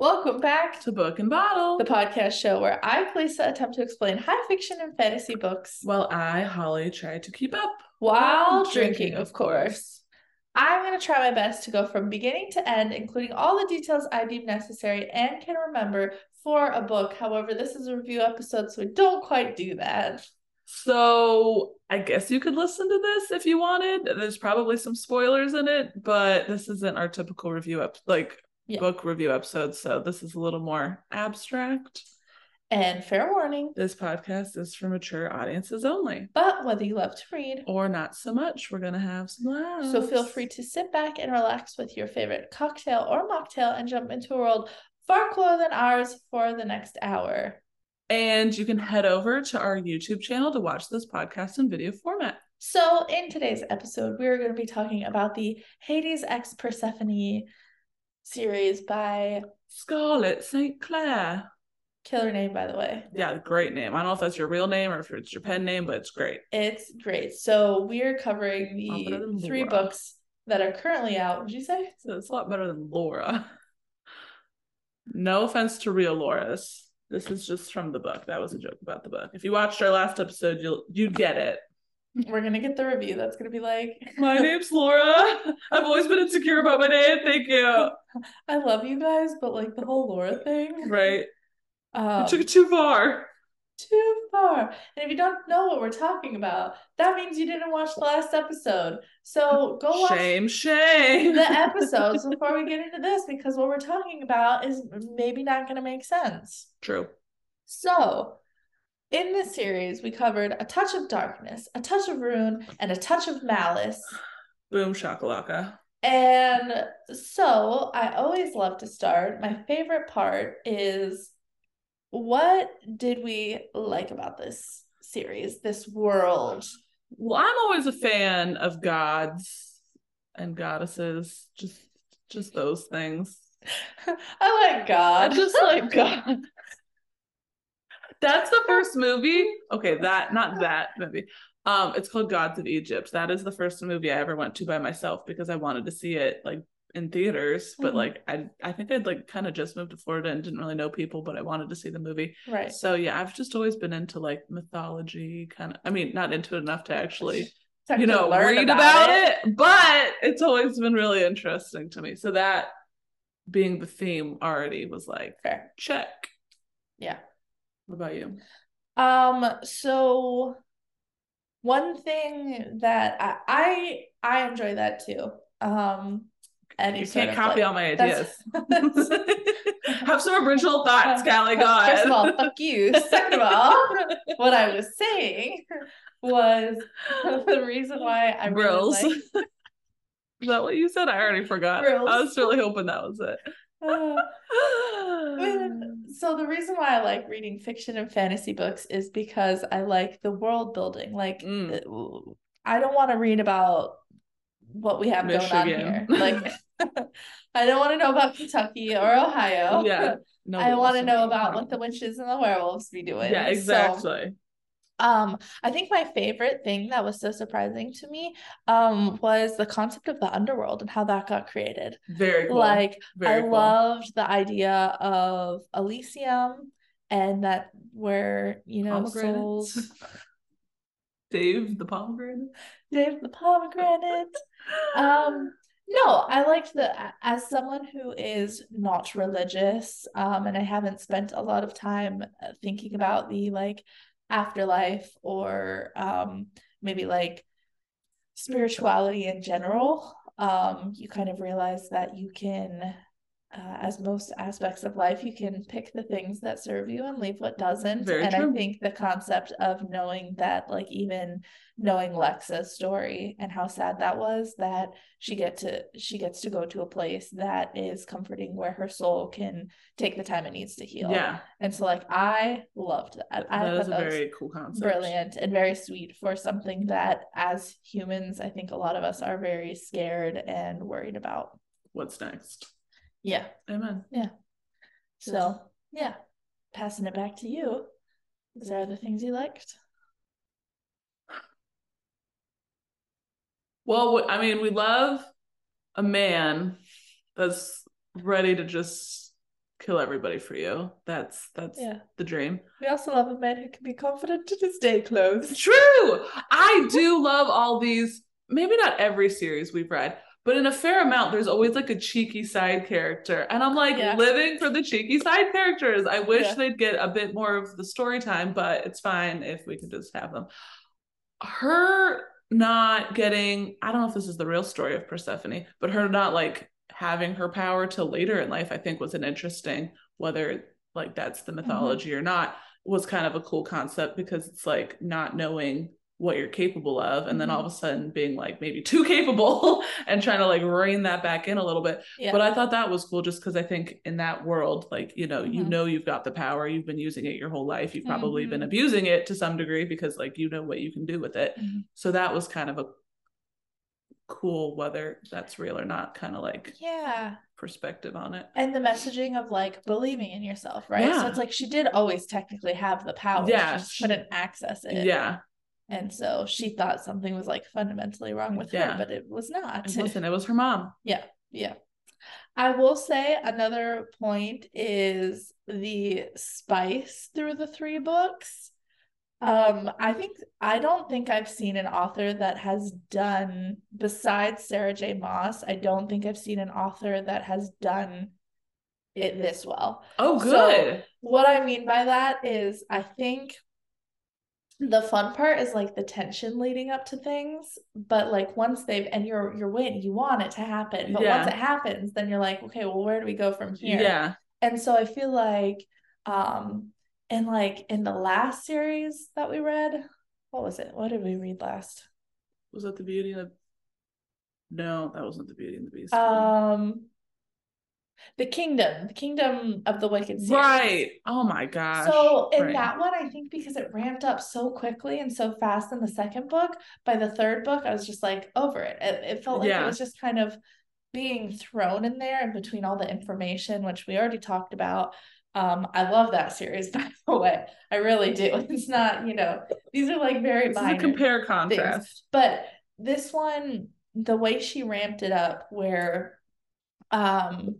Welcome back to Book and Bottle, the podcast show where I, Callisa, attempt to explain high fiction and fantasy books. While I, Holly, try to keep up while drinking, of course. I'm going to try my best to go from beginning to end, including all the details I deem necessary and can remember for a book. However, this is a review episode, so we don't quite do that. So I guess you could listen to this if you wanted. There's probably some spoilers in it, but this isn't our typical review up like yeah. book review episode, so this is a little more abstract. And fair warning this podcast is for mature audiences only. But whether you love to read or not so much, we're going to have some laughs. So feel free to sit back and relax with your favorite cocktail or mocktail and jump into a world far cooler than ours for the next hour. And you can head over to our YouTube channel to watch this podcast in video format. So, in today's episode, we're going to be talking about the Hades X Persephone series by Scarlett St. Clair. Killer name, by the way. Yeah, great name. I don't know if that's your real name or if it's your pen name, but it's great. It's great. So we're covering the three books that are currently out. Would you say? So it's a lot better than Laura. No offense to real Laura's. This is just from the book. That was a joke about the book. If you watched our last episode, you'll you get it. We're gonna get the review. That's gonna be like, my name's Laura. I've always been insecure about my name. Thank you. I love you guys, but like the whole Laura thing, right? Um, took it too far. Too far. And if you don't know what we're talking about, that means you didn't watch the last episode. So go watch shame, shame the episodes before we get into this because what we're talking about is maybe not to make sense. True. So in this series, we covered a touch of darkness, a touch of ruin, and a touch of malice. Boom shakalaka. And so I always love to start. My favorite part is what did we like about this series, this world? Well, I'm always a fan of gods and goddesses, just just those things. I like God. I just like God. That's the first movie. Okay, that not that movie. Um, it's called Gods of Egypt. That is the first movie I ever went to by myself because I wanted to see it like in theaters, but mm-hmm. like I I think I'd like kind of just moved to Florida and didn't really know people, but I wanted to see the movie. Right. So yeah, I've just always been into like mythology kind of I mean, not into it enough to actually you know read about, about it. it, but it's always been really interesting to me. So that being the theme already was like fair check. Yeah. What about you? Um so one thing that I I, I enjoy that too. Um any you can't copy like, all my ideas. That's, Have some original thoughts, Callie. God. First of all, fuck you. Second of all, what I was saying was the reason why I really like... Is that what you said? I already forgot. Brills. I was really hoping that was it. So the reason why I like reading fiction and fantasy books is because I like the world building. Like mm. I don't want to read about what we have Michigan. going on here. Like I don't want to know about Kentucky or Ohio. Yeah. No, I want to know about what the witches and the werewolves be doing. Yeah, exactly. So, um, I think my favorite thing that was so surprising to me um was the concept of the underworld and how that got created. Very cool. Like Very I cool. loved the idea of Elysium and that where, you know, souls Dave the pomegranate. Dave the pomegranate. um no, I liked the as someone who is not religious, um, and I haven't spent a lot of time uh, thinking about the like afterlife or um maybe like spirituality in general. Um, you kind of realize that you can uh, as most aspects of life, you can pick the things that serve you and leave what doesn't. Very and true. I think the concept of knowing that, like even knowing Lexa's story and how sad that was, that she get to she gets to go to a place that is comforting where her soul can take the time it needs to heal. Yeah. And so like I loved that. I that is a very cool concept. Brilliant and very sweet for something that as humans, I think a lot of us are very scared and worried about. What's next? Yeah. Amen. Yeah. So, yeah, passing it back to you. Is there other things you liked? Well, I mean, we love a man that's ready to just kill everybody for you. That's that's Yeah. the dream. We also love a man who can be confident in his day clothes. True. I do love all these. Maybe not every series we've read, but in a fair amount, there's always like a cheeky side character, and I'm like Yeah. living for the cheeky side characters. I wish Yeah. they'd get a bit more of the story time, but it's fine if we could just have them. Her not getting. I don't know if this is the real story of Persephone, but her not like having her power till later in life, I think was an interesting whether like that's the mm-hmm. mythology or not was kind of a cool concept because it's like not knowing what you're capable of and then all of a sudden being like maybe too capable and trying to like rein that back in a little bit Yeah. but i thought that was cool just because i think in that world like you know you Mhm. know you've got the power you've been using it your whole life you've probably been Mhm. abusing it to some degree because like you know what you can do with it Mhm. so that was kind of a cool whether that's real or not kind of like yeah. perspective on it And the messaging of like believing in yourself, right? Yeah. So it's like she did always technically have the power. Yeah, She just she- couldn't access it. yeah And so she thought something was like fundamentally wrong with Yeah. her, but it was not. and listen it was her mom Yeah. Yeah. I will say another point is the spice through the three books. Um, I think I don't think I've seen an author that has done besides Sarah J. Maas, I don't think I've seen an author that has done it this well. oh So- good What I mean by that is I think the fun part is like the tension leading up to things, but like once they've and you're you're waiting, you want it to happen. But once it happens, then you're like, okay, well, where do we go from here? yeah And so I feel like um and like in the last series that we read, what was it? What did we read last? Was that the Beauty and the? No, that wasn't the Beauty and the Beast. Um The Kingdom, the Kingdom of the Wicked series. right. Oh my gosh. So in Right. that one, I think because it ramped up so quickly and so fast in the second book, by the third book, I was just like over it. It, it felt like Yeah. it was just kind of being thrown in there in between all the information, which we already talked about. Um, I love that series, by the way. I really do. It's not, you know, these are like very This is a minor compare contrast. but this one the way she ramped it up where um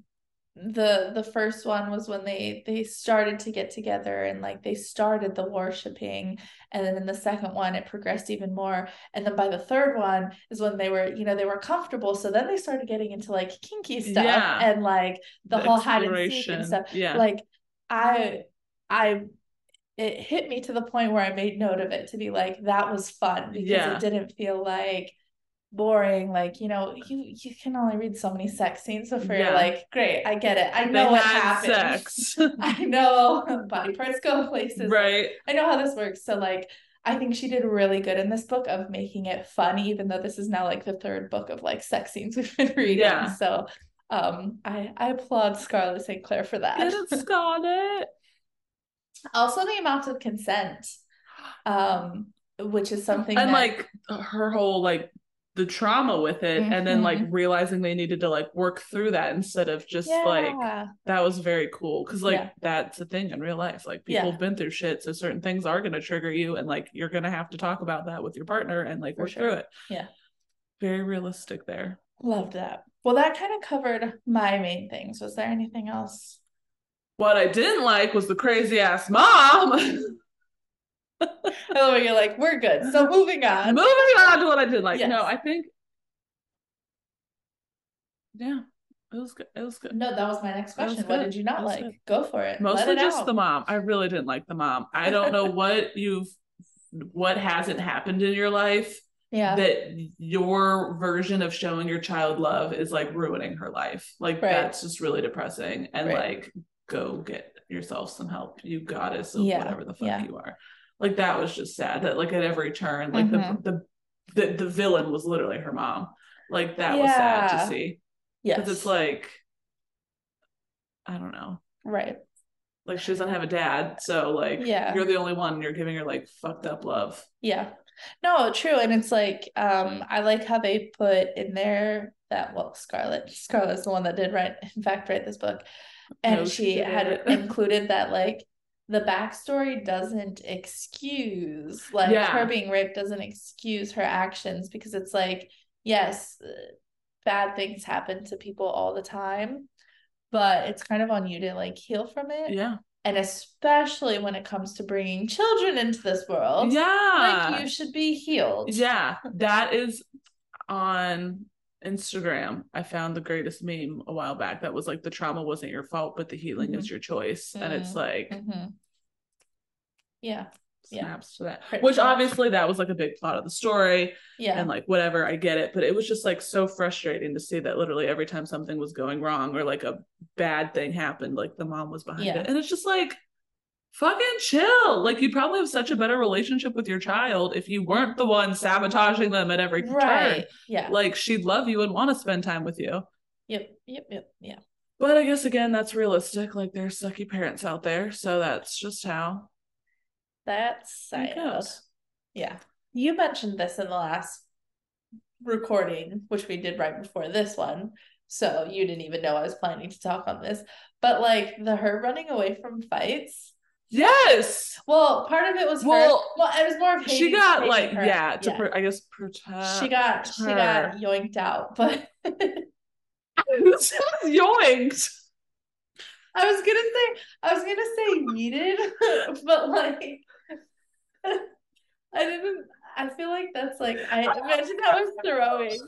the the first one was when they they started to get together and like they started the worshiping and then in the second one it progressed even more and then by the third one is when they were you know they were comfortable so then they started getting into like kinky stuff Yeah. and like the, whole hide and seek and stuff Yeah. like i i it hit me to the point where i made note of it to be like that was fun because Yeah. it didn't feel like boring like you know you you can only read so many sex scenes before Yeah. you're like great i get it i They know what had happened sex. i know body parts go places right. i know how this works so like I think she did really good in this book of making it fun, even though this is now like the third book of like sex scenes we've been reading. Yeah. So um I I applaud Scarlett St. Clair for that. Get it, Scarlett. also the amount of consent um which is something And that, like her whole like the trauma with it, and then like Mhm. realizing they needed to like work through that instead of just like that was very cool because like Yeah. that's a thing in real life like Yeah. people have been through shit so certain things are going to trigger you and like you're going to have to talk about that with your partner and like For work sure. through it Yeah. very realistic there loved that well that kind of covered my main things was there anything else what i didn't like was the crazy ass mom oh you're like we're good so moving on moving on to what i did like Yes. no i think yeah it was good it was good no that was my next question what did you not like good. go for it mostly it just out. the mom i really didn't like the mom i don't know what you've what hasn't happened in your life yeah that your version of showing your child love is like ruining her life. Like Right. that's just really depressing. And Right. like go get yourself some help, you goddess of Yeah, whatever the fuck yeah. you are. Like that was just sad that like at every turn, like Mhm. the, the the the villain was literally her mom. Like that was sad to see. yes Because it's like I don't know. right Like she doesn't have a dad. So like Yeah. you're the only one and you're giving her like fucked up love. Yeah. No, true. And it's like, um, I like how they put in there that well, Scarlett, Scarlett's the one that did write, in fact, write this book. And No, she she had included that like the backstory doesn't excuse like Yeah. her being raped doesn't excuse her actions because it's like, yes, uh, bad things happen to people all the time. but it's kind of on you to like heal from it. Yeah. And especially when it comes to bringing children into this world, Yeah. like you should be healed. Yeah, that is on Instagram. I found the greatest meme a while back that was like the trauma wasn't your fault, but the healing is your choice. And it's Mm. like Mhm. Yeah. yeah. snaps to that. Pretty Which much. obviously that was like a big plot of the story Yeah. and like whatever, I get it. But it was just like so frustrating to see that literally every time something was going wrong or like a bad thing happened, like the mom was behind Yeah. it. And it's just like fucking chill. Like you'd probably have such a better relationship with your child if you weren't the one sabotaging them at every turn. Yeah. Like she'd love you and want to spend time with you. Yep. Yep. Yep. Yeah. But I guess again, that's realistic. Like there's sucky parents out there. So that's just how That's sad. Yeah. You mentioned this in the last recording, which we did right before this one. So you didn't even know I was planning to talk on this. But like the her running away from fights. Yes. Well, part of it was Well, her. Well, it was more of she got like her- yeah to Pro- I guess protect. she got she got yoinked out, but It says yoinked. I was gonna say I was gonna say yeeted, but like I didn't. I feel like that's like I imagine that was throwing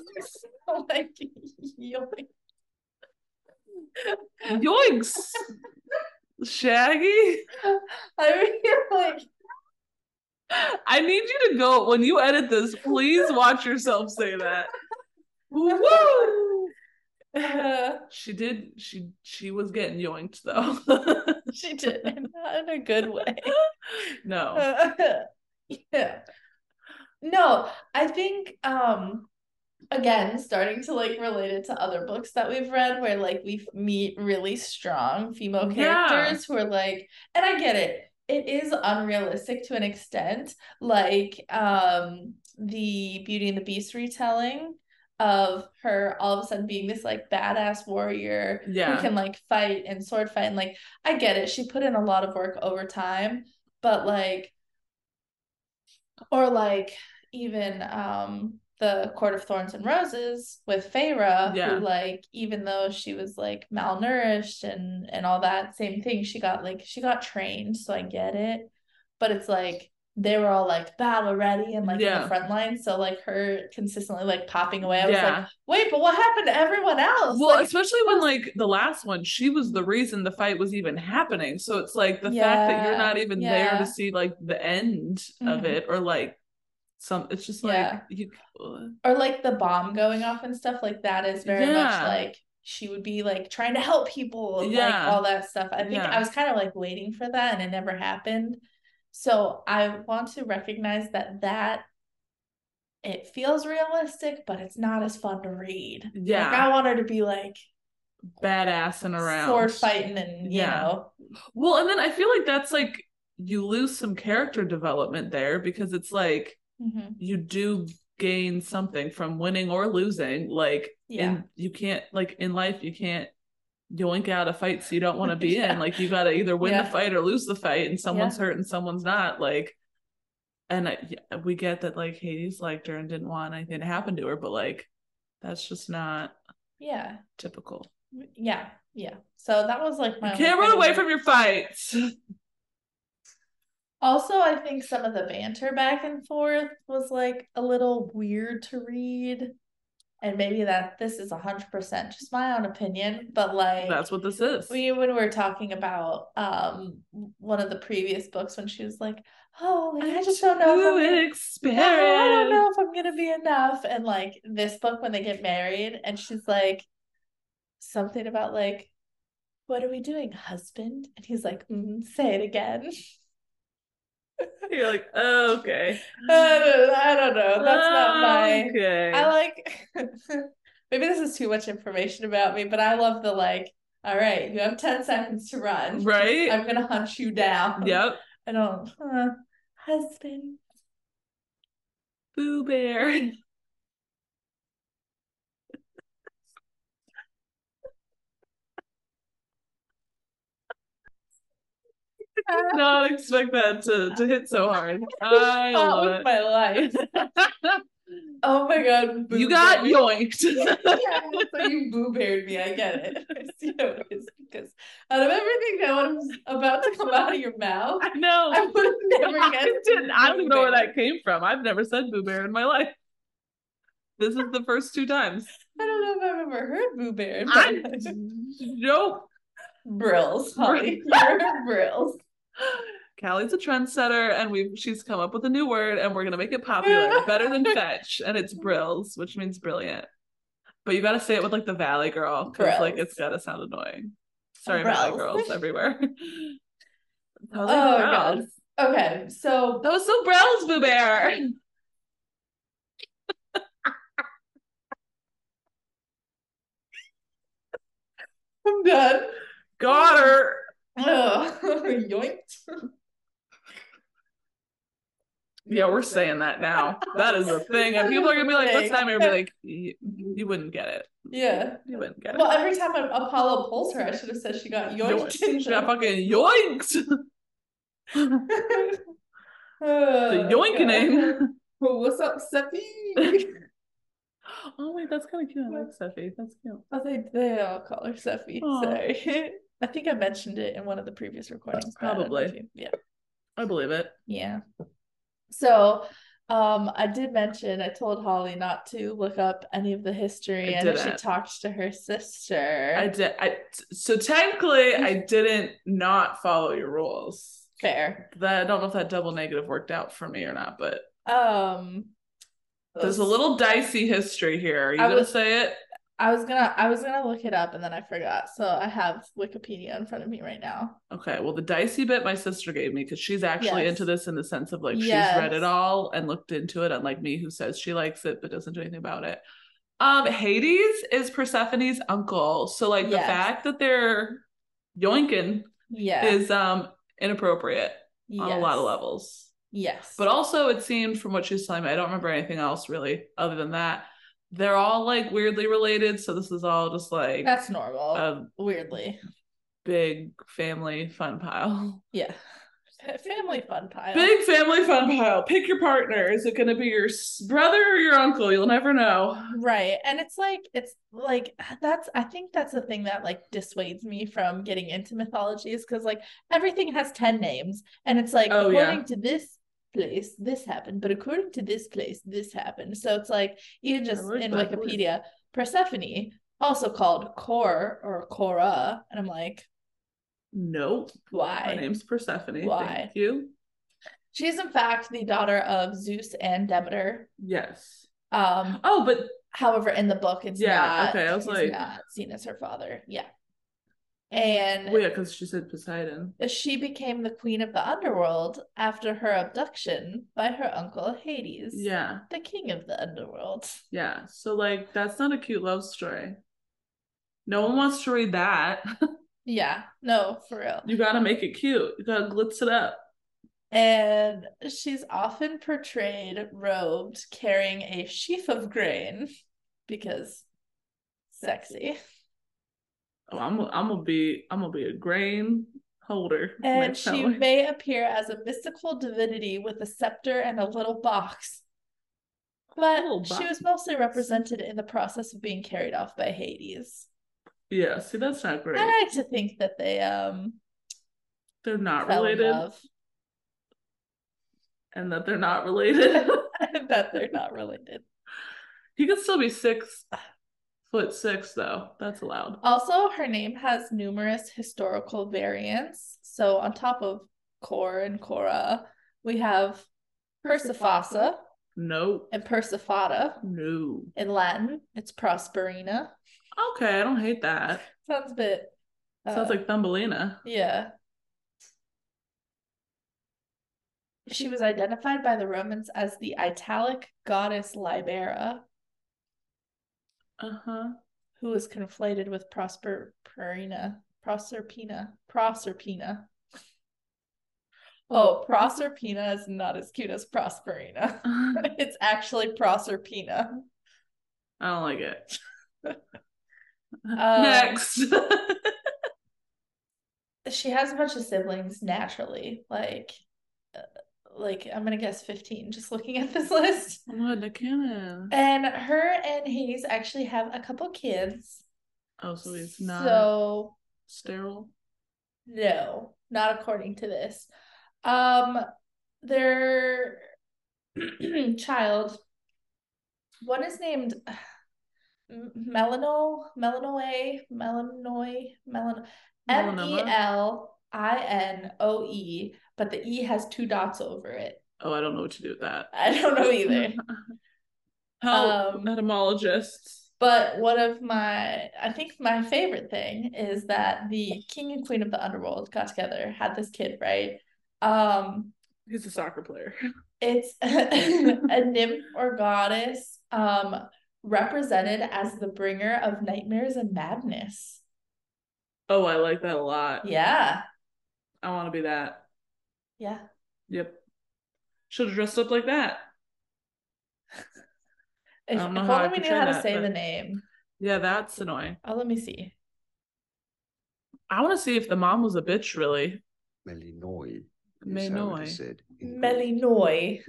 like yoink. Yoinks. Shaggy. I feel like I need you to go when you edit this. Please watch yourself say that. Woo! uh, She did. She she was getting yoinked though. she did not in a good way. no. yeah. No, I think um again starting to like relate it to other books that we've read where like we meet really strong female Yeah. characters who are like and I get it. It is unrealistic to an extent like um the Beauty and the Beast retelling of her all of a sudden being this like badass warrior Yeah. who can like fight and sword fight and like I get it. She put in a lot of work over time, but like or like even um the Court of Thorns and Roses with Feyre, Yeah. who like even though she was like malnourished and and all that, same thing. She got like she got trained, so I get it. But it's like they were all like battle ready and like in the front line. So like her consistently like popping away. I was Yeah. like, wait, but what happened to everyone else? Well, Like, especially when like the last one, she was the reason the fight was even happening. So it's like the fact that you're not even there to see like the end of Mhm. it or like some it's just like Yeah. you or like the bomb going off and stuff like that is very much like she would be like trying to help people and like Yeah. all that stuff. I think Yeah. I was kind of like waiting for that and it never happened. So I want to recognize that that it feels realistic, but it's not as fun to read. Like Yeah. I want her to be like badass and around. sword fighting and you Yeah. know. Well, and then I feel like that's like you lose some character development there because it's like Mhm. you do gain something from winning or losing. Like Yeah. and you can't like in life you can't yoink out of fights you don't want to be Yeah. in. Like you gotta either win Yeah. the fight or lose the fight, and someone's hurt and someone's not. Like and I, we get that like Hades liked her and didn't want anything to happen to her, but like that's just not Yeah. typical. Yeah. Yeah. So that was like my You can't run away from your fights. Also, I think some of the banter back and forth was like a little weird to read. And maybe that this is 100% just my own opinion, but like That's what this is. we when we were talking about um one of the previous books when she was like, "Oh, like I just don't know if I'm gonna, inexperienced. I don't know if I'm gonna be enough." And like this book when they get married and she's like something about like what are we doing, husband? And he's like, mm, "Say it again." You're like, oh, okay. I don't, I don't know. That's not my. Okay. I like. Maybe this is too much information about me, but I love the like. All right, you have ten seconds to run. right? I'm gonna hunt you down. Yep. I don't. Uh, husband. Boo Bear. I did not expect that to, to hit so hard. I Fought love with it. my life. Oh my god. You got boo-bear. yoinked. yeah, so you boo beared me. I get it. I it is because out of everything that was about to come out of your mouth, I know. I would never I guessed. didn't. I don't even know where that came from. I've never said boo bear in my life. This is the first two times. I don't know if I've ever heard boo bear. I nope. Brills, Holly. Brills. Callie's a trendsetter, and we she's come up with a new word, and we're gonna make it popular, better than fetch, and it's brills, which means brilliant. But you gotta say it with like the Valley Girl, because like it's gotta sound annoying. Sorry, Valley Girls everywhere. Oh god. Okay, so was so brills, Boo Bear. I'm done. Got her. Oh. Ugh. Yoinked. Yeah, we're saying that now. That is a thing. And people are gonna be like, what's that? And we'll be like, you, you wouldn't get it. Yeah. You wouldn't get it. Well, every time Apollo pulls her, I should have said she got yoinked. She got fucking yoinked. the the yoinkening. What's up, Seppi? Oh wait, that's kind of cute. I like Steffi. That's cute. oh, they, they all call her Seppi. Aw. Sorry. I think I mentioned it in one of the previous recordings. but I Probably. Yeah. I believe it. Yeah. So um I did mention I told Holly not to look up any of the history I and she talked to her sister. I did. I so technically I didn't not follow your rules. Fair. That I don't know if that double negative worked out for me or not, but Um there's a little dicey history here. Are you I gonna was- say it? I was gonna I was gonna look it up and then I forgot. So I have Wikipedia in front of me right now. Okay, well, the dicey bit my sister gave me because she's actually Yes. into this in the sense of like she's read it all and looked into it, unlike me, who says she likes it but doesn't do anything about it. Um, Hades is Persephone's uncle, so like the fact that they're yoinking Yeah. is um inappropriate on a lot of levels. Yes. But also, it seemed from what she was telling me, I don't remember anything else really other than that. They're all like weirdly related, so this is all just like that's normal. a weirdly. big family fun pile. Yeah. Family fun pile. Big family fun pile. Pick your partner. Is it going to be your brother or your uncle? You'll never know. Right. And it's like it's like that's I think that's the thing that like dissuades me from getting into mythology is because like everything has 10 names and it's like Oh, yeah. according to this place this happened, but according to this place this happened. So it's like even just in. Wikipedia, Persephone, also called Kor or Cora. and I'm like, Nope. Why? My name's Persephone. Why? Thank you. She is in fact the daughter of Zeus and Demeter. Yes. Um, Oh, but However, in the book, it's Yeah, not. okay, I was like- not seen as her father. Yeah, and well, yeah, because she said Poseidon. she became the queen of the underworld after her abduction by her uncle Hades, Yeah. the king of the underworld. Yeah. So, like, that's not a cute love story. No one wants to read that. Yeah, no, for real. you got to make it cute. You got to glitz it up. And she's often portrayed robed, carrying a sheaf of grain, because sexy. Oh, I'm I'm gonna be I'm gonna be a grain holder. And she time. may appear as a mystical divinity with a scepter and a little box. But Little she was mostly represented in the process of being carried off by Hades. Yeah, see, that's not great. I like to think that they um They're not related, and that they're not related. that they're not related. he could still be six foot six, though. That's allowed. Also, her name has numerous historical variants. So on top of cor and cora we have Persephassa No, and Persephata. no. In Latin, it's Prosperina. Okay, I don't hate that. Sounds a bit Sounds uh, like Thumbelina. Yeah. She was identified by the Romans as the Italic goddess Libera, Uh huh. who was conflated with prosper Prosperina. Proserpina. Proserpina. Oh, Proserpina is not as cute as Prosperina. It's actually Proserpina. I don't like it. Um, Next. She has a bunch of siblings naturally. Like, uh, like I'm gonna guess 15 just looking at this list. What the canon? And her and Hades actually have a couple kids. Oh, so he's not So sterile. no, not according to this. Um their child one is named Melano, Melanoe, Melanoe, Melan M E? L I N O E, but the E has two dots over it. Oh, I don't know what to do with that. I don't know either. Help, Um, etymologists. But one of my, I think my favorite thing is that the king and queen of the underworld got together, had this kid, right? Um, He's a soccer player. it's a nymph or goddess, um, represented as the bringer of nightmares and madness. Oh, I like that a lot. Yeah, I want to be that. Yeah. Yep. Should have dressed up like that. If, don't know if only we knew how to that, say but- the name. Yeah, that's annoying. Oh, let me see. I want to see if the mom was a bitch, really. Melinoi. is how it Melinoy. is said in Melinoy.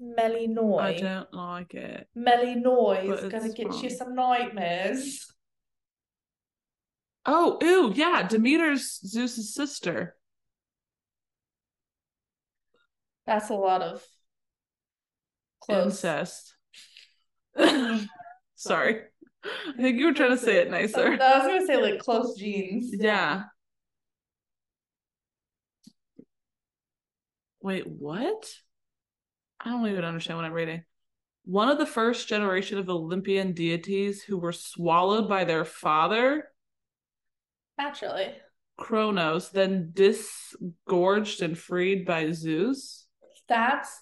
Melinoi. I don't like it. Melinoy is gonna get you some nightmares. Oh, ew, yeah, Demeter's Zeus's sister. That's a lot of close. Incest. Mm-hmm. Sorry. I think you were trying to say it nicer. I was gonna say like close genes. Yeah. Wait, what? I don't even understand what I'm reading. One of the first generation of Olympian deities who were swallowed by their father, Naturally. Kronos, then disgorged and freed by Zeus. That's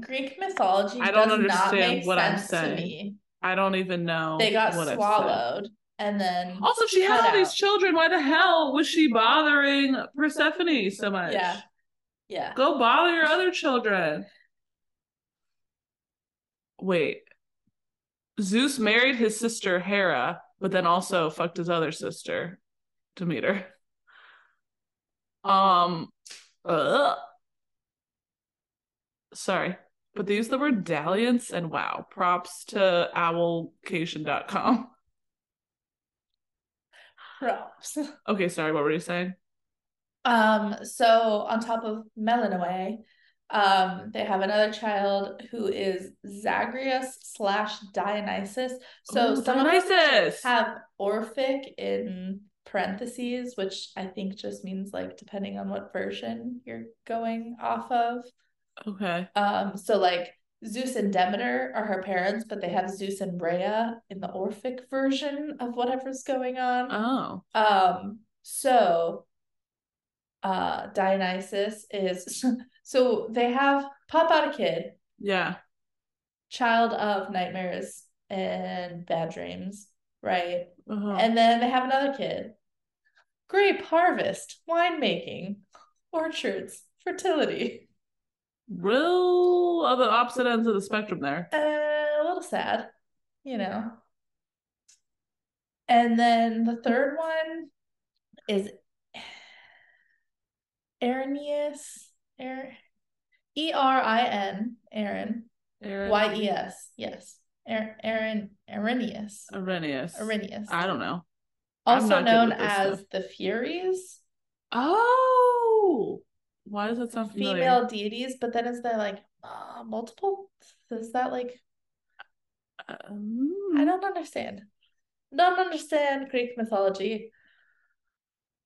Greek mythology. I don't does not understand make what I'm saying. I don't even know. They got swallowed and then Also, she had all these children. Why the hell was she bothering Persephone so much? Yeah. Yeah. Go bother your other children. Wait. Zeus married his sister Hera, but then also fucked his other sister, Demeter. Um ugh. Sorry. But they use the word dalliance and wow. Props to owlcation.com. Props. Okay, sorry, what were you saying? Um, so on top of Melanoe, um, they have another child who is Zagreus slash Dionysus. So Ooh, some of them Dionysus! have Orphic in parentheses, which I think just means like depending on what version you're going off of. Okay. Um, so like Zeus and Demeter are her parents, but they have Zeus and Rhea in the Orphic version of whatever's going on. Oh. Um, so uh Dionysus is so they have pop out a kid, Yeah. child of nightmares and bad dreams, right? Uh-huh. And then they have another kid. Grape harvest, winemaking, orchards, fertility. Real on the opposite ends of the spectrum there. Uh, a little sad, you know. And then the third one is Arrhenius, Er- E R I N, Aaron, Aaron. Y E S, yes, Er- Aaron, Arrhenius, Arrhenius. Arrhenius, I don't know. Also known as stuff. the Furies, Oh. Why does that sound familiar? female deities. But then is there like uh, multiple? Is that like Um, I don't understand. Don't understand Greek mythology.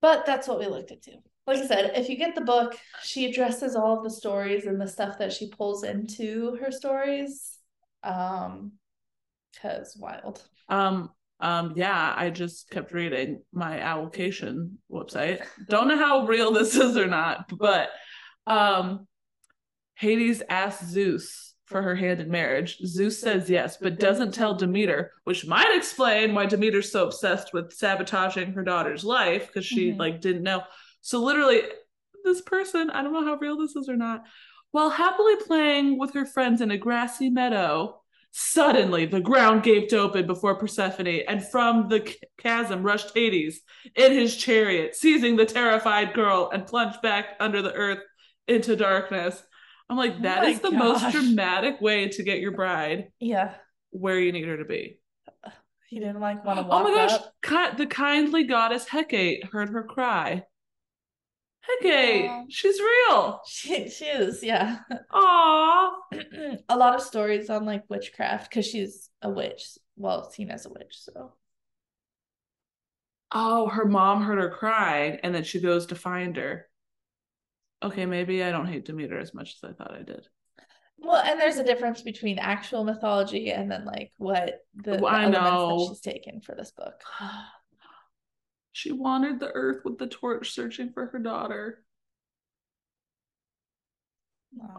But that's what we looked into. Like I said, if you get the book, she addresses all of the stories and the stuff that she pulls into her stories. Um, cause wild. um, um, yeah, I just kept reading my owlcation website. Don't know how real this is or not, but um Hades asks Zeus for her hand in marriage. Zeus says yes, but doesn't tell Demeter, which might explain why Demeter's so obsessed with sabotaging her daughter's life because she Mhm. like didn't know. So literally, this person, I don't know how real this is or not, while happily playing with her friends in a grassy meadow, suddenly the ground gaped open before Persephone, and from the chasm rushed Hades in his chariot, seizing the terrified girl and plunged back under the earth into darkness. I'm like, Oh that my is the most dramatic way to get your bride Yeah. where you need her to be. He didn't like want to Oh my gosh, up. the kindly goddess Hecate heard her cry. Hecate, Aw. she's real. She she is, yeah. Aww. a lot of stories on like witchcraft because she's a witch. Well, seen as a witch, so Oh, her mom heard her crying and then she goes to find her. Okay, maybe I don't hate Demeter as much as I thought I did. well, and there's a difference between actual mythology and then like what the, the Well, I elements know. that she's taken for this book. She wandered the earth with the torch searching for her daughter.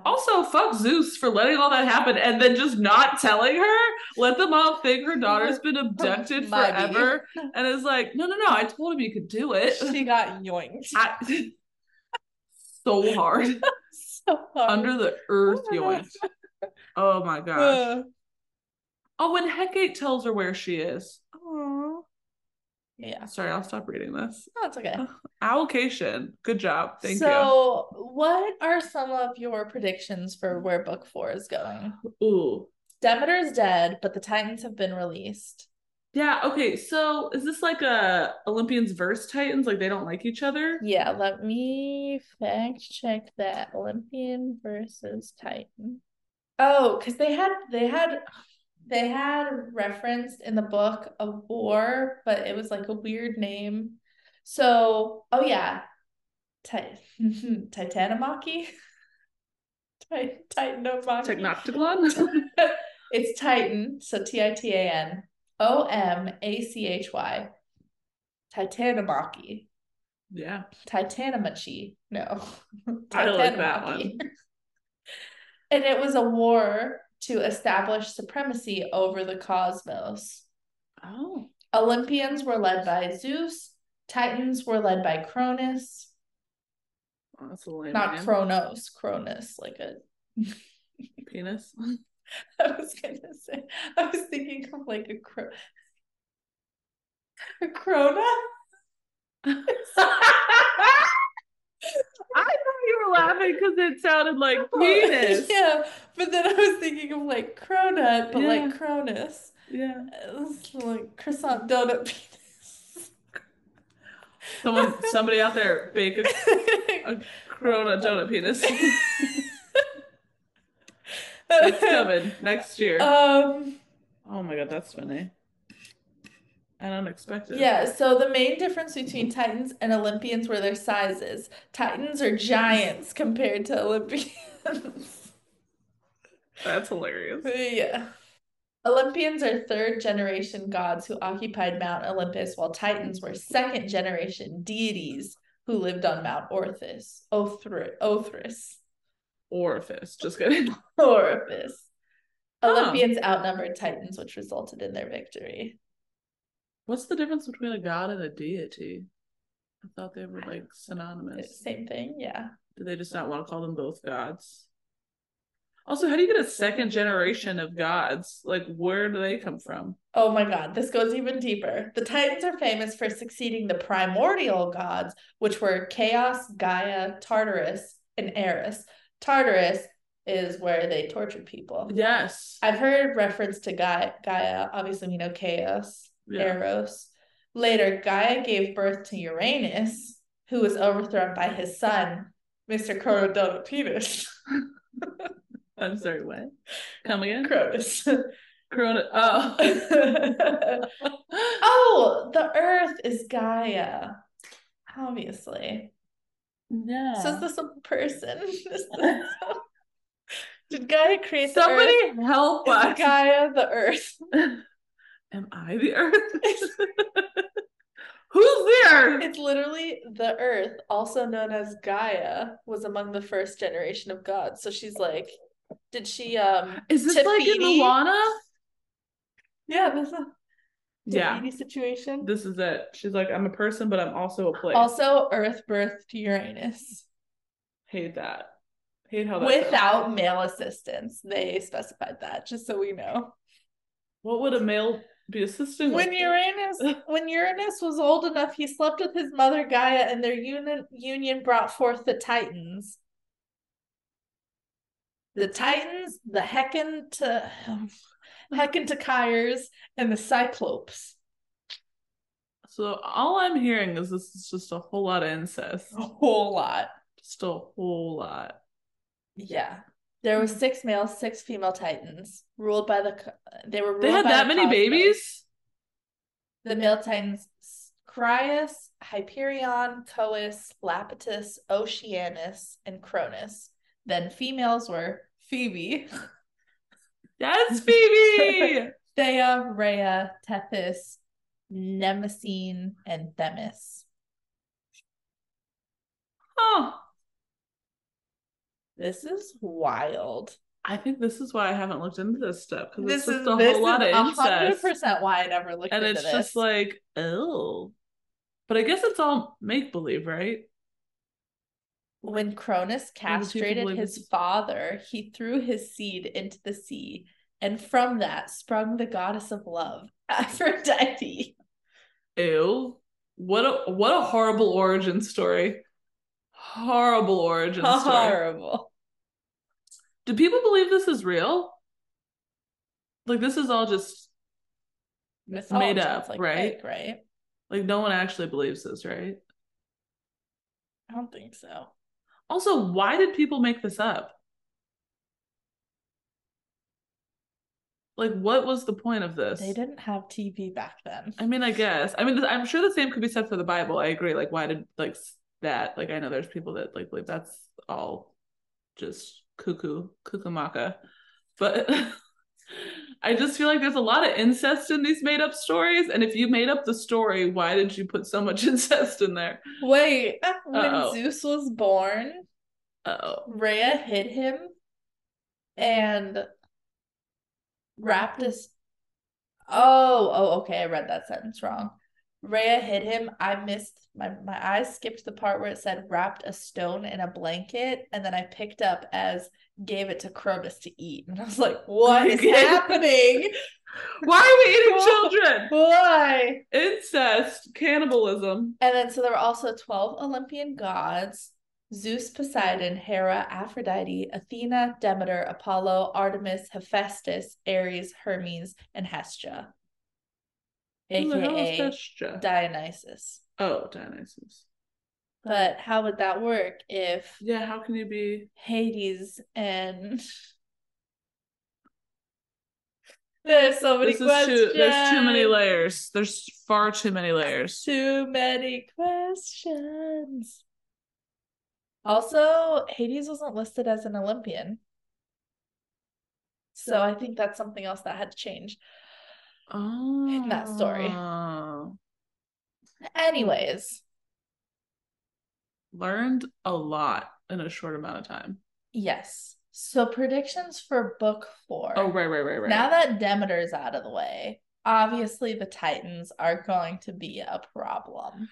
Also, fuck Zeus for letting all that happen and then just not telling her. Let them all think her daughter's been abducted forever. And it's like, no, no, no, I told him you could do it. she got yoinked I- so hard. so hard. Under the earth yoinked. Oh my gosh. Uh, Oh, when Hecate tells her where she is. Yeah, Sorry, I'll stop reading this. no, it's okay. Owlcation. Good job. Thank you. so, what are some of your predictions for where book four is going? Ooh. Demeter is dead, but the Titans have been released. Yeah, okay. So is this like a Olympians versus Titans? Like they don't like each other? Yeah, let me fact check that. Olympian versus Titan. Oh, because they had they had they had referenced in the book a war, but it was like a weird name. So, oh yeah, Tit- Titanomachy. Tit- Titanomachy. Technoctagon? it's Titan, so T I T A N O M A C H Y. Titanomachy. yeah. Titanomachi. No. I like that one. and it was a war to establish supremacy over the cosmos. Oh. Olympians were led by Zeus, Titans were led by Cronus. Oh, that's a lame Not. Kronos, Cronus, like a Penis. I was gonna say I was thinking of like a cro a crona. I thought you were laughing because it sounded like penis. yeah, but then I was thinking of like cronut, but Yeah. like Cronus. yeah. It's like croissant donut penis. Someone, somebody out there, bake a, a Corona donut penis. it's coming next year. Um oh my god, that's funny. And unexpected. yeah, so the main difference between Titans and Olympians were their sizes. Titans are giants compared to Olympians. That's hilarious. yeah. Olympians are third generation gods who occupied Mount Olympus, while Titans were second generation deities who lived on Mount Orthus. Othri- Othrys. Orifice. Just kidding. Orifice. Huh. Olympians outnumbered Titans, which resulted in their victory. What's the difference between a god and a deity? I thought they were like synonymous. Same thing, yeah. Do they just not want to call them both gods? Also, how do you get a second generation of gods? Like, where do they come from? Oh my god, this goes even deeper. The Titans are famous for succeeding the primordial gods, which were Chaos, Gaia, Tartarus, and Eris. Tartarus is where they tortured people. Yes. I've heard reference to Gaia. Gaia, obviously we know Chaos, Yeah. Eros. Later, Gaia gave birth to Uranus, who was overthrown by his son, Mr. Chronodonopetus. I'm sorry, what? Come again? Cronus. Corona. Oh. oh, the Earth is Gaia. Obviously. no. So is this a person? Did Gaia create the Somebody help Is us. Gaia the Earth? Am I the earth? Who's the earth? It's literally the Earth, also known as Gaia, was among the first generation of gods. So she's like, did she um Is this like in? Moana? yeah, this is a Yeah. Situation. This is it. She's like, I'm a person, but I'm also a place. Also Earth birthed to Uranus. Hate that. Hate how that Without male assistance. They specified that, just so we know. What would a male be assisting When? Uranus when Uranus was old enough, he slept with his mother Gaia, and their union union brought forth the Titans. the Titans, the Heckin to Hecatoncheires, and the Cyclopes. So all I'm hearing is this is just a whole lot of incest. A whole lot. Just a whole lot. Yeah. There were hmm. six male, six female Titans ruled by the. They were. Ruled They had that many cosmos. babies? The male Titans: Crius, Hyperion, Coeus, Iapetus, Oceanus, and Cronus. Then females were Phoebe, Yes, Phoebe. Thea, Rhea, Tethys, Mnemosyne, and Themis. huh. This is wild. I think this is why I haven't looked into this stuff because This it's just is a this whole lot is of incest, percent why I never looked into this. and it's this. just like oh. But I guess it's all make believe, right? when Cronus castrated his father, he threw his seed into the sea, and from that sprung the goddess of love, Aphrodite. Ew. What a what a horrible origin story. Horrible origin story. Horrible. Do people believe this is real? Like this is all just Mythology, oh, Made up, like right? fake, right? like no one actually believes this, right? I don't think so. Also, why did people make this up? Like what was the point of this? They didn't have TV back then. I mean, I guess. I mean, I'm sure the same could be said for the Bible. I agree. Like, why did like that? Like, I know there's people that like believe that's all just cuckoo, cuckoo-maka. But I just feel like there's a lot of incest in these made up stories. And if you made up the story, why did you put so much incest in there? Wait, when Uh-oh. Zeus was born, Oh, Rhea hid him and wrapped his. Oh, oh, okay. I read that sentence wrong. Rhea hid him. I missed my my eyes skipped the part where it said wrapped a stone in a blanket, and then I picked up as gave it to Cronus to eat, and I was like, "What is happening? why are we eating children? Why?" Incest, cannibalism. And then so there were also 12 Olympian gods Zeus, Poseidon, Hera, Aphrodite, Athena, Demeter, Apollo, Artemis, Hephaestus, Ares, Hermes, and Hestia, Who the hell is aka? Dionysus. Oh, Dionysus. But how would that work if Yeah, how can you be? Hades and there's so many questions. too. There's too many layers. There's far too many layers. Too many questions. Also, Hades wasn't listed as an Olympian. So I think that's something else that had to change. Oh, In that story. Ah. Anyways, learned a lot in a short amount of time. yes. So predictions for book four. Oh, right, right, right, right. Now that Demeter's out of the way, obviously the Titans are going to be a problem.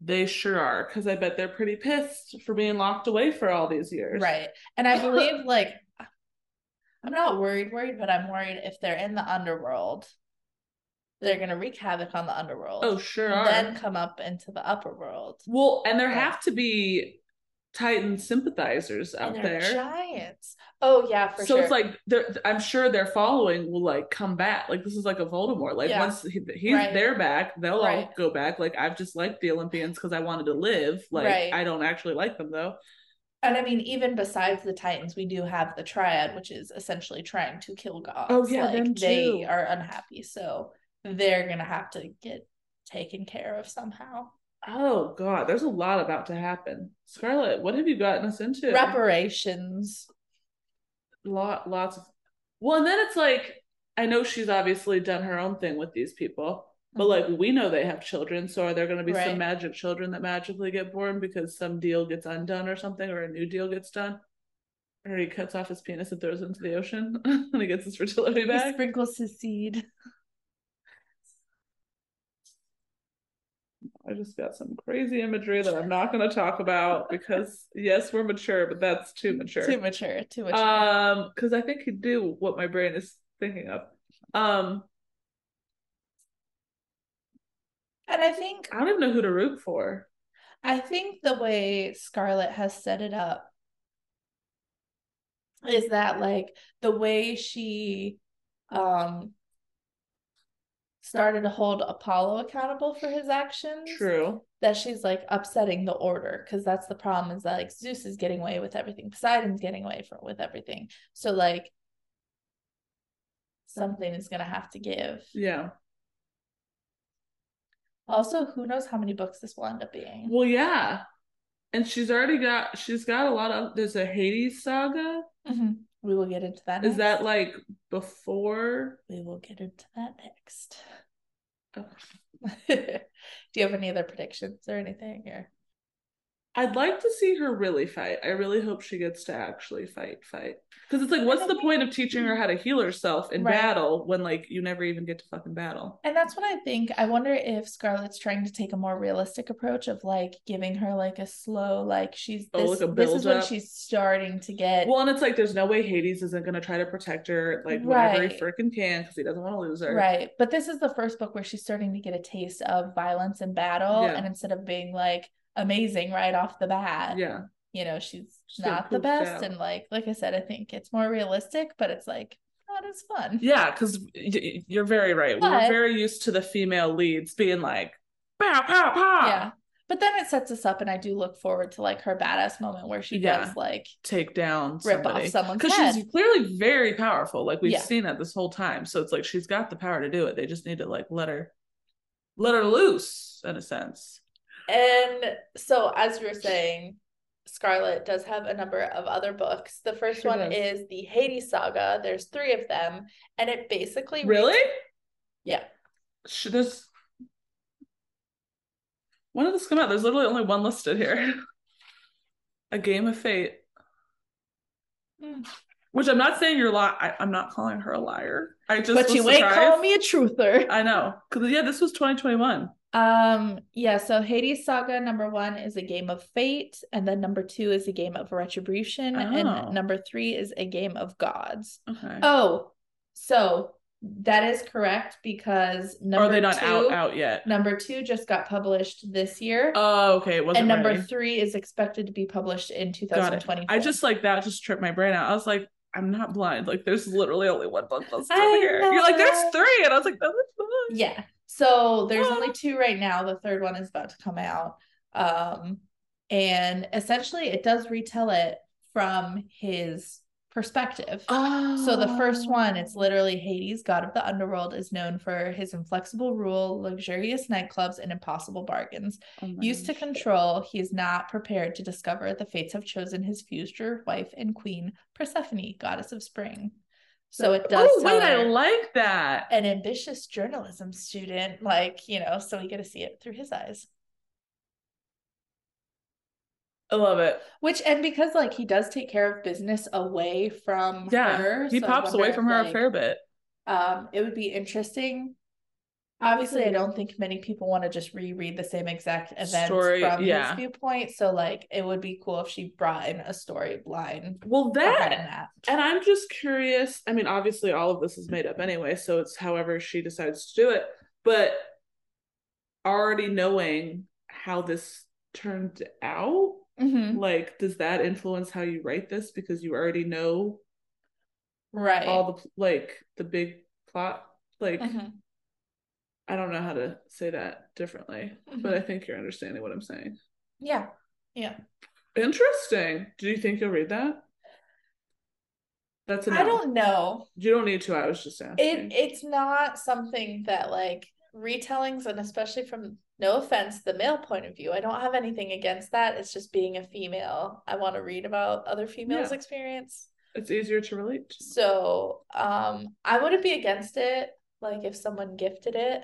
they sure are, because I bet they're pretty pissed for being locked away for all these years. Right. And I believe like I'm not worried, worried, but I'm worried if they're in the underworld, they're gonna wreak havoc on the underworld. Oh, sure and are. then come up into the upper world. well, and there have to be Titan sympathizers out there. giants. Oh yeah, for so sure. it's like they're I'm sure their following will like come back. Like this is like a Voldemort. Like Yeah. once he, he's Right. they're back, they'll all Right. go back. Like I've just liked the Olympians because I wanted to live. Like Right. I don't actually like them though. And I mean, even besides the Titans, we do have the Triad, which is essentially trying to kill gods. Oh, yeah, like they are unhappy, so they're gonna have to get taken care of somehow. Oh god, there's a lot about to happen. Scarlett, what have you gotten us into? Reparations. lot lots of well and then it's like i know she's obviously done her own thing with these people but like we know they have children so are there going to be Right. some magic children that magically get born because some deal gets undone or something or a new deal gets done or he cuts off his penis and throws it into the ocean and he gets his fertility He back sprinkles his seed. i just got some crazy imagery that i'm not going to talk about because yes we're mature but that's too mature Too mature. Too mature. um because i think he'd do what my brain is thinking of um and I think I don't even know who to root for. I think the way Scarlett has set it up is that like the way she um started to hold Apollo accountable for his actions True. that she's like upsetting the order because that's the problem is that like Zeus is getting away with everything Poseidon's getting away from with everything so like something is gonna have to give Yeah. Also who knows how many books this will end up being Well, yeah. And she's already got she's got a lot of there's a Hades saga. Mhm. we will get into that Is that like before? we will get into that next Oh. do you have any other predictions or anything or I'd like to see her really fight. I really hope she gets to actually fight, fight. Because it's like, what's the point of teaching her how to heal herself in Right. battle when like you never even get to fucking battle? And that's what I think. I wonder if Scarlett's trying to take a more realistic approach of like giving her like a slow, like she's Oh, this, like this is when she's starting to get Well, and it's like there's no way Hades isn't gonna try to protect her like whatever he Right. freaking can because he doesn't want to lose her. right. But this is the first book where she's starting to get a taste of violence and battle. Yeah. And instead of being like amazing right off the bat, Yeah. you know, she's not the best. out. And like like I said, I think it's more realistic, but it's like not as fun. Yeah, because you're very right. we But- were very used to the female leads being like, pow, pow, pow. Yeah. But then it sets us up and I do look forward to like her badass moment where she Yeah. does like Take down rip somebody. off someone's Because she's clearly very powerful. Like we've Yeah. seen that this whole time. So it's like she's got the power to do it. They just need to like let her let her loose in a sense. And so, as you were saying, scarlett does have a number of other books. The first Sure one does. is the Hades Saga. There's three of them, and it basically Really? yeah. Should this when did this come out? There's literally only one listed here. A Game of Fate. Mm. Which I'm not saying you're li- I, I'm not calling her a liar. I just But you ain't surprised. call me a truther. I know. Because yeah, this was 2021. Um, yeah, so Hades Saga number one is a game of fate, and then number two is a game of retribution, Oh. and number three is a game of gods. Okay. Oh, so that is correct because number Are they not two, out out yet? number two just got published this year. Oh, okay. It wasn't and number ready. three is expected to be published in Got it. 2024. I just like that just tripped my brain out. I was like, I'm not blind. Like there's literally only one book listed here. You're like, there's three. And I was like, no, yeah. So there's Ah. only two right now. The third one is about to come out. Um, and essentially it does retell it from his perspective. Oh. So the first one, it's literally Hades, god of the underworld, is known for his inflexible rule, luxurious nightclubs, and impossible bargains. Oh Used to control, he is not prepared to discover the fates have chosen his future wife and queen, Persephone, goddess of spring. So it does Oh, wait, I like that. an ambitious journalism student, like, you know, so we get to see it through his eyes. I love it. Which and because like he does take care of business away from Yeah. her. he so pops away from her like, a fair bit. um it would be interesting obviously i don't think many people want to just reread the same exact events Story, from yeah. his viewpoint so like it would be cool if she brought in a storyline Well, that And I'm just curious. I mean, obviously, all of this is made up anyway, so it's however she decides to do it. But already knowing how this turned out, Mhm. like, does that influence how you write this because you already know right all the like the big plot? Like, Mhm. I don't know how to say that differently, Mhm. but I think you're understanding what I'm saying. yeah yeah Interesting. Do you think you'll read that? That's no. i don't know You don't need to. I was just asking. it it's not something that like retellings and especially from no offense the male point of view i don't have anything against that it's just being a female i want to read about other females Yeah. experience it's easier to relate to. so um i wouldn't be against it like if someone gifted it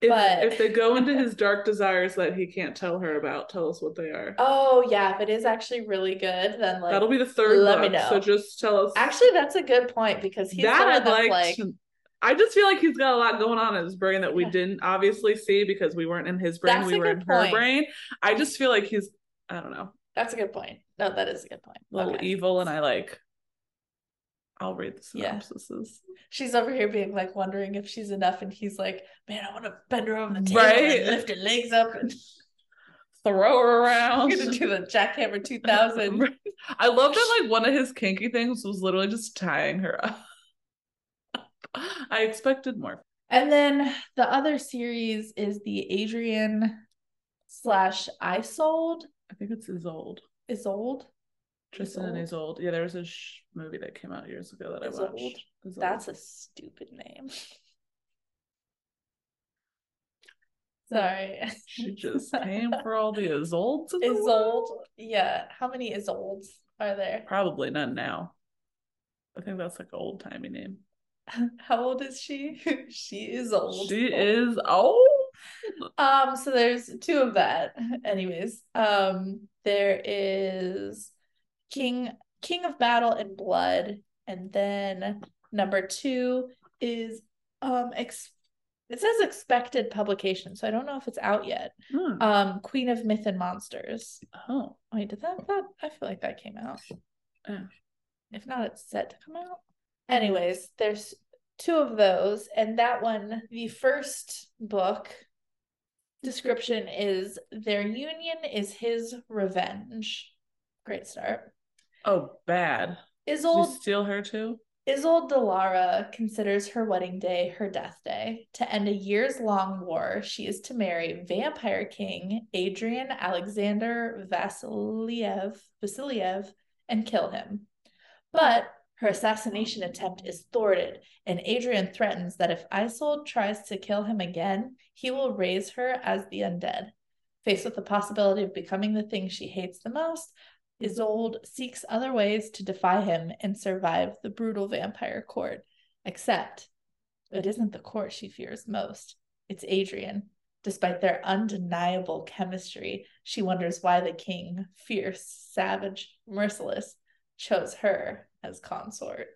If, But- if they go into his dark desires that he can't tell her about, tell us what they are. oh yeah if it is actually really good then like That'll be the third let me know. So just tell us. actually that's a good point because he's that I'd like. like to- I just feel like he's got a lot going on in his brain that we Yeah. didn't obviously see because we weren't in his brain. That's we were in her point. brain. I just feel like he's. I don't know, that's a good point no that is a good point a little Okay. evil, and I like. I'll read the synopsis. Yeah. She's over here being like wondering if she's enough, and he's like, "Man, I want to bend her over the table Right. and lift her legs up." And throw her around. I'm gonna do the jackhammer 2000. I love that like one of his kinky things was literally just tying her up. I expected more. And then the other series is the Adrian slash Isolde. I think it's Isolde. Isolde. Tristan and Isolde. Isolde. Yeah, there was a sh- movie that came out years ago that I watched. Isolde. That's a stupid name. Sorry. she just came for all the Isoldes. in? Isolde. Yeah. How many Isoldes are there? Probably none now. I think that's like an old timey name. How old is she? she is old. She is old. Um, so there's two of that. Anyways, um, there is King King of Battle and Blood, and then number two is um ex- it says expected publication, so I don't know if it's out yet. Hmm. Um, Queen of Myth and Monsters. Oh, Wait, did that that I feel like that came out. Yeah. If not, it's set to come out. Anyways, there's two of those, and that one, the first book description is their union is his revenge. Great start. Oh, bad. Did you steal her too? Isolde Delara considers her wedding day her death day. To end a years long war, she is to marry vampire king Adrian Alexander Vasiliev, Vasiliev and kill him. But her assassination attempt is thwarted, and Adrian threatens that if Isolde tries to kill him again, he will raise her as the undead. Faced with the possibility of becoming the thing she hates the most, Isolde seeks other ways to defy him and survive the brutal vampire court. Except it isn't the court she fears most, it's Adrian. Despite their undeniable chemistry, she wonders why the king, fierce, savage, merciless, chose her as consort.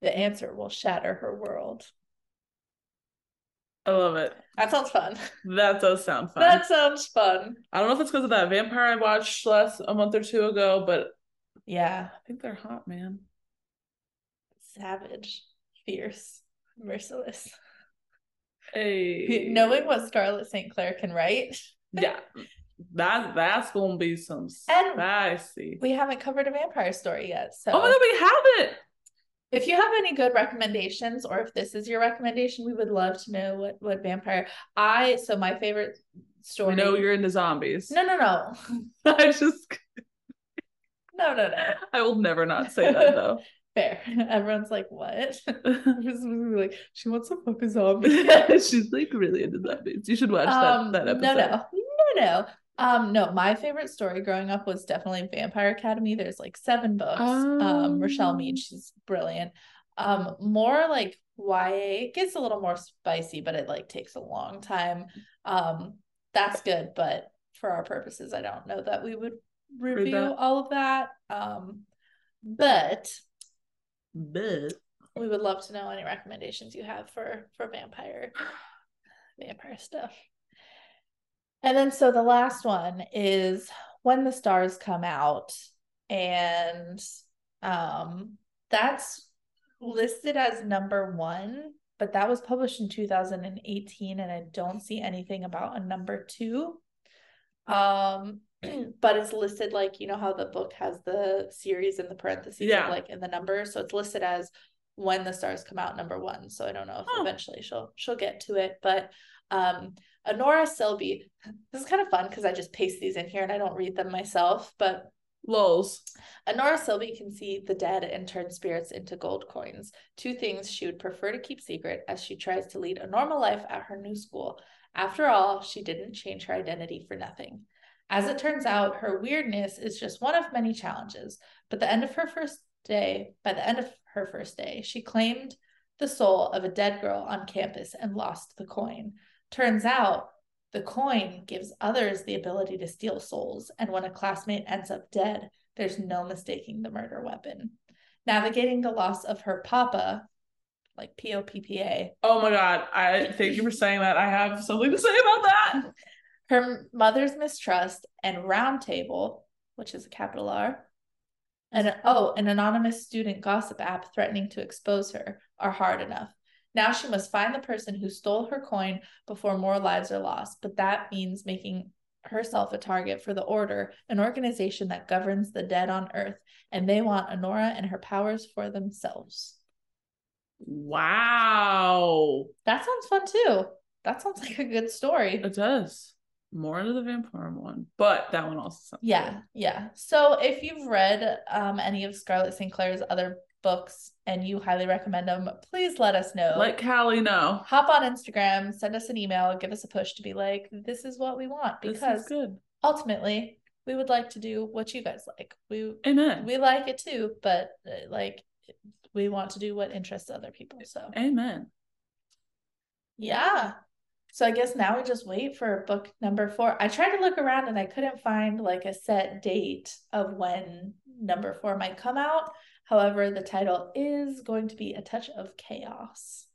The answer will shatter her world. I love it. That sounds fun. That does sound fun. That sounds fun. I don't know if it's because of that vampire I watched last a month or two ago, but Yeah. I think they're hot, man. Savage, fierce, merciless. Hey, Knowing what Scarlett St. Clair can write, yeah, that that's gonna be some And- spicy. we haven't covered a vampire story yet. So Oh we have it. If you have any good recommendations or if this is your recommendation, we would love to know what what vampire I so my favorite story. Know you're into zombies. No, no, no. I just No, no, no. I will never not say that though. Fair. Everyone's like, what? Like, she wants to fuck a zombie. She's like really into zombies. You should watch um, that, that episode. No, no, no, no. Um, no, my favorite story growing up was definitely Vampire Academy. There's like seven books. Um, Richelle Mead, Oh. she's brilliant. Um, more like YA it gets a little more spicy, but it like takes a long time. Um, that's good, but for our purposes, I don't know that we would review all of that. Um, but But we would love to know any recommendations you have for for vampire vampire stuff and then so the last one is when the stars come out and um that's listed as number one but that was published in 2018 and i don't see anything about a number two. Um but it's listed like you know how the book has the series in the parentheses Yeah. like in the number so it's listed as when the stars come out number one. So i don't know if eventually she'll she'll get to it but um honora selby this is kind of fun because i just paste these in here and i don't read them myself but lols. Honora Sylvie can see the dead and turn spirits into gold coins, two things she would prefer to keep secret as she tries to lead a normal life at her new school. After all, she didn't change her identity for nothing. As it turns out, her weirdness is just one of many challenges. But the end of her first day, by the end of her first day, she claimed the soul of a dead girl on campus and lost the coin. Turns out the coin gives others the ability to steal souls, and when a classmate ends up dead, there's no mistaking the murder weapon. Navigating the loss of her papa, like P O P P A, Oh my god. I thank you for saying that. I have something to say about that. her mother's mistrust, and Round Table, which is a capital R, and oh, an anonymous student gossip app threatening to expose her are hard enough. Now she must find the person who stole her coin before more lives are lost, but that means making herself a target for the Order, an organization that governs the dead on Earth, and they want Honora and her powers for themselves. Wow. That sounds fun too. That sounds like a good story. It does. More into the vampire one, but that one also sounds Yeah, good. yeah. So if you've read um, any of Scarlett St. Clair's other books and you highly recommend them, please let us know. Let Callie know. hop on Instagram, send us an email, give us a push to be like, this is what we want because good. ultimately we would like to do what you guys like. We Amen. we like it too, but uh, like we want to do what interests other people. So Amen. yeah. So I guess now we just wait for book number four. I tried to look around and I couldn't find like a set date of when number four might come out. However, the title is going to be A Touch of Chaos.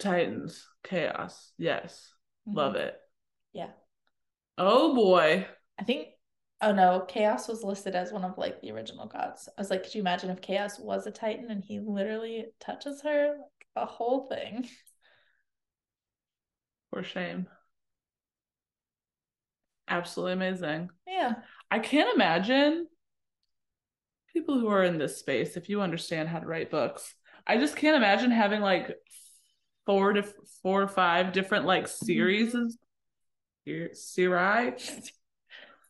Titans. Chaos. Yes. Love it. Mm-hmm. Yeah. Oh boy. I think oh no, Chaos was listed as one of like the original gods. I was like, could you imagine if Chaos was a Titan and he literally touches her? Like a whole thing. For shame. Absolutely amazing. Yeah. I can't imagine people who are in this space, if you understand how to write books, I just can't imagine having like four to four or five different like mm-hmm. series of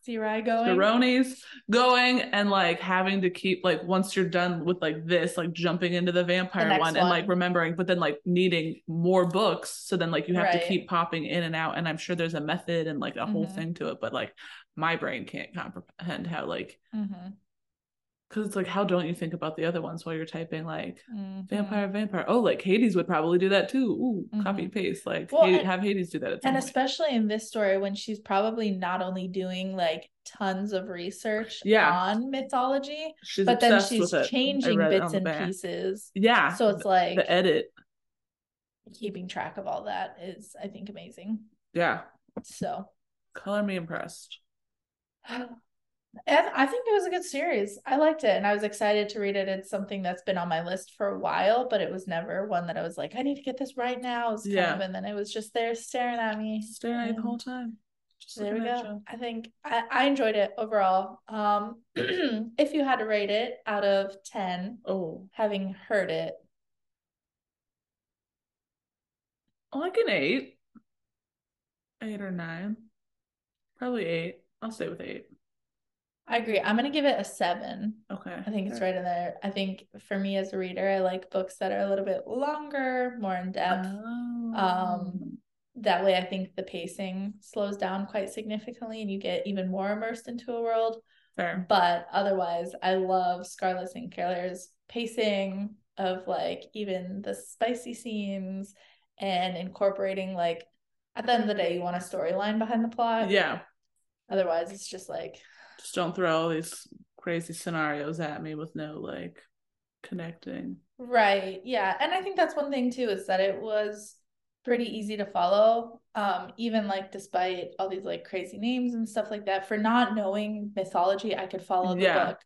Sirai, Sirai going. Sironis going and like having to keep like once you're done with like this, like jumping into the vampire next one, and like remembering, but then like needing more books. So then like you have to keep popping in and out. And I'm sure there's a method and like a whole Mhm. thing to it, but like my brain can't comprehend how like Mhm. Because it's like how don't you think about the other ones while you're typing like Mhm. vampire vampire oh like hades would probably do that too ooh copy Mhm. paste like Well, Ha- and- have hades do that And point. especially in this story, when she's probably not only doing like tons of research Yeah. on mythology, she's but then she's with it. I changing bits and back. pieces. yeah So it's like the edit keeping track of all that is, I think, amazing. yeah So color me impressed And I think it was a good series. I liked it and I was excited to read it. It's something that's been on my list for a while, but it was never one that I was like, I need to get this right now. It was kind Yeah. of, and then it was just there staring at me. staring at you the whole time just There we go. you. I think I, I enjoyed it overall. Um, if you had to rate it out of 10, oh having heard it, like an eight eight or nine probably eight i'll stay with eight I agree. I'm going to give it a seven. okay I think it's right in there. I think for me as a reader, I like books that are a little bit longer, more in depth. Oh. Um, that way I think the pacing slows down quite significantly and you get even more immersed into a world. fair But otherwise, I love Scarlett St. Clair's pacing of like even the spicy scenes and incorporating like at the end of the day, you want a storyline behind the plot. yeah Otherwise, it's just like just don't throw all these crazy scenarios at me with no like connecting Right. Yeah. And I think that's one thing too is that it was pretty easy to follow. Um, even like despite all these like crazy names and stuff like that, for not knowing mythology, I could follow the Yeah. book,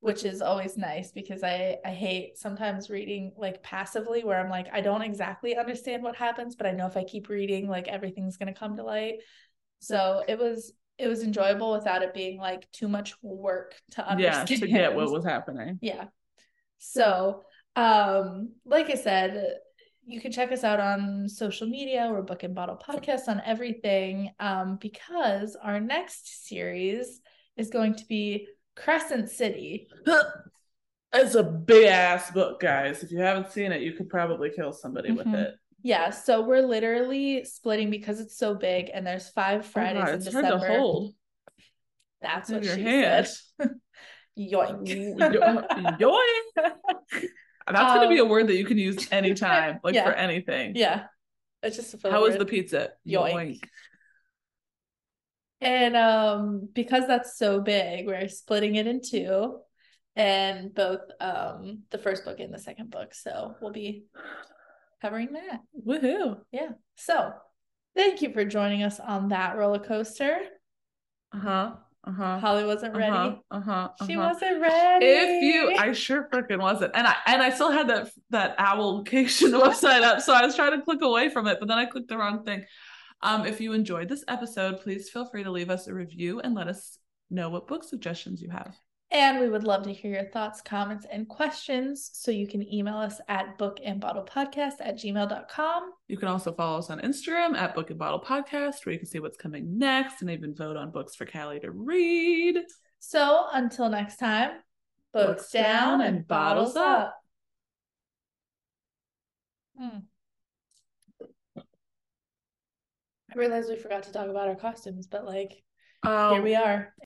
which is always nice because I I hate sometimes reading like passively where I'm like I don't exactly understand what happens, but I know if I keep reading, like everything's gonna come to light. So it was it was enjoyable without it being like too much work to yeah understand. to get what was happening Yeah. So, um, like I said, you can check us out on social media. We're Book and Bottle Podcast on everything. Um, because our next series is going to be Crescent City. It's a big ass book, guys. If you haven't seen it, you could probably kill somebody with Mhm. it. Yeah, so we're literally splitting because it's so big and there's five Fridays God, in it's December. hard to hold That's in what your she hand. said. Yoink. Yo- Yoink. That's gonna be a Um, word that you can use anytime, like yeah. for anything. yeah. It's just a How is word. the pizza? Yoink. And um because that's so big, we're splitting it in two and both um the first book and the second book. So we'll be covering that. Woohoo. Yeah. So thank you for joining us on that roller coaster. Uh huh. Uh-huh. Holly wasn't ready. Uh-huh. Uh-huh. She uh-huh. wasn't ready. If you, I sure freaking wasn't, and I and I still had that that owlcation website up, so I was trying to click away from it, but then I clicked the wrong thing. Um, if you enjoyed this episode, please feel free to leave us a review and let us know what book suggestions you have. And we would love to hear your thoughts, comments, and questions. So you can email us at bookandbottlepodcast at gmail.com. You can also follow us on Instagram at Book and Bottle Podcast, where you can see what's coming next and even vote on books for Callie to read. So until next time, books, down and bottles up. Hmm. I realized we forgot to talk about our costumes, but like, Um, here we are.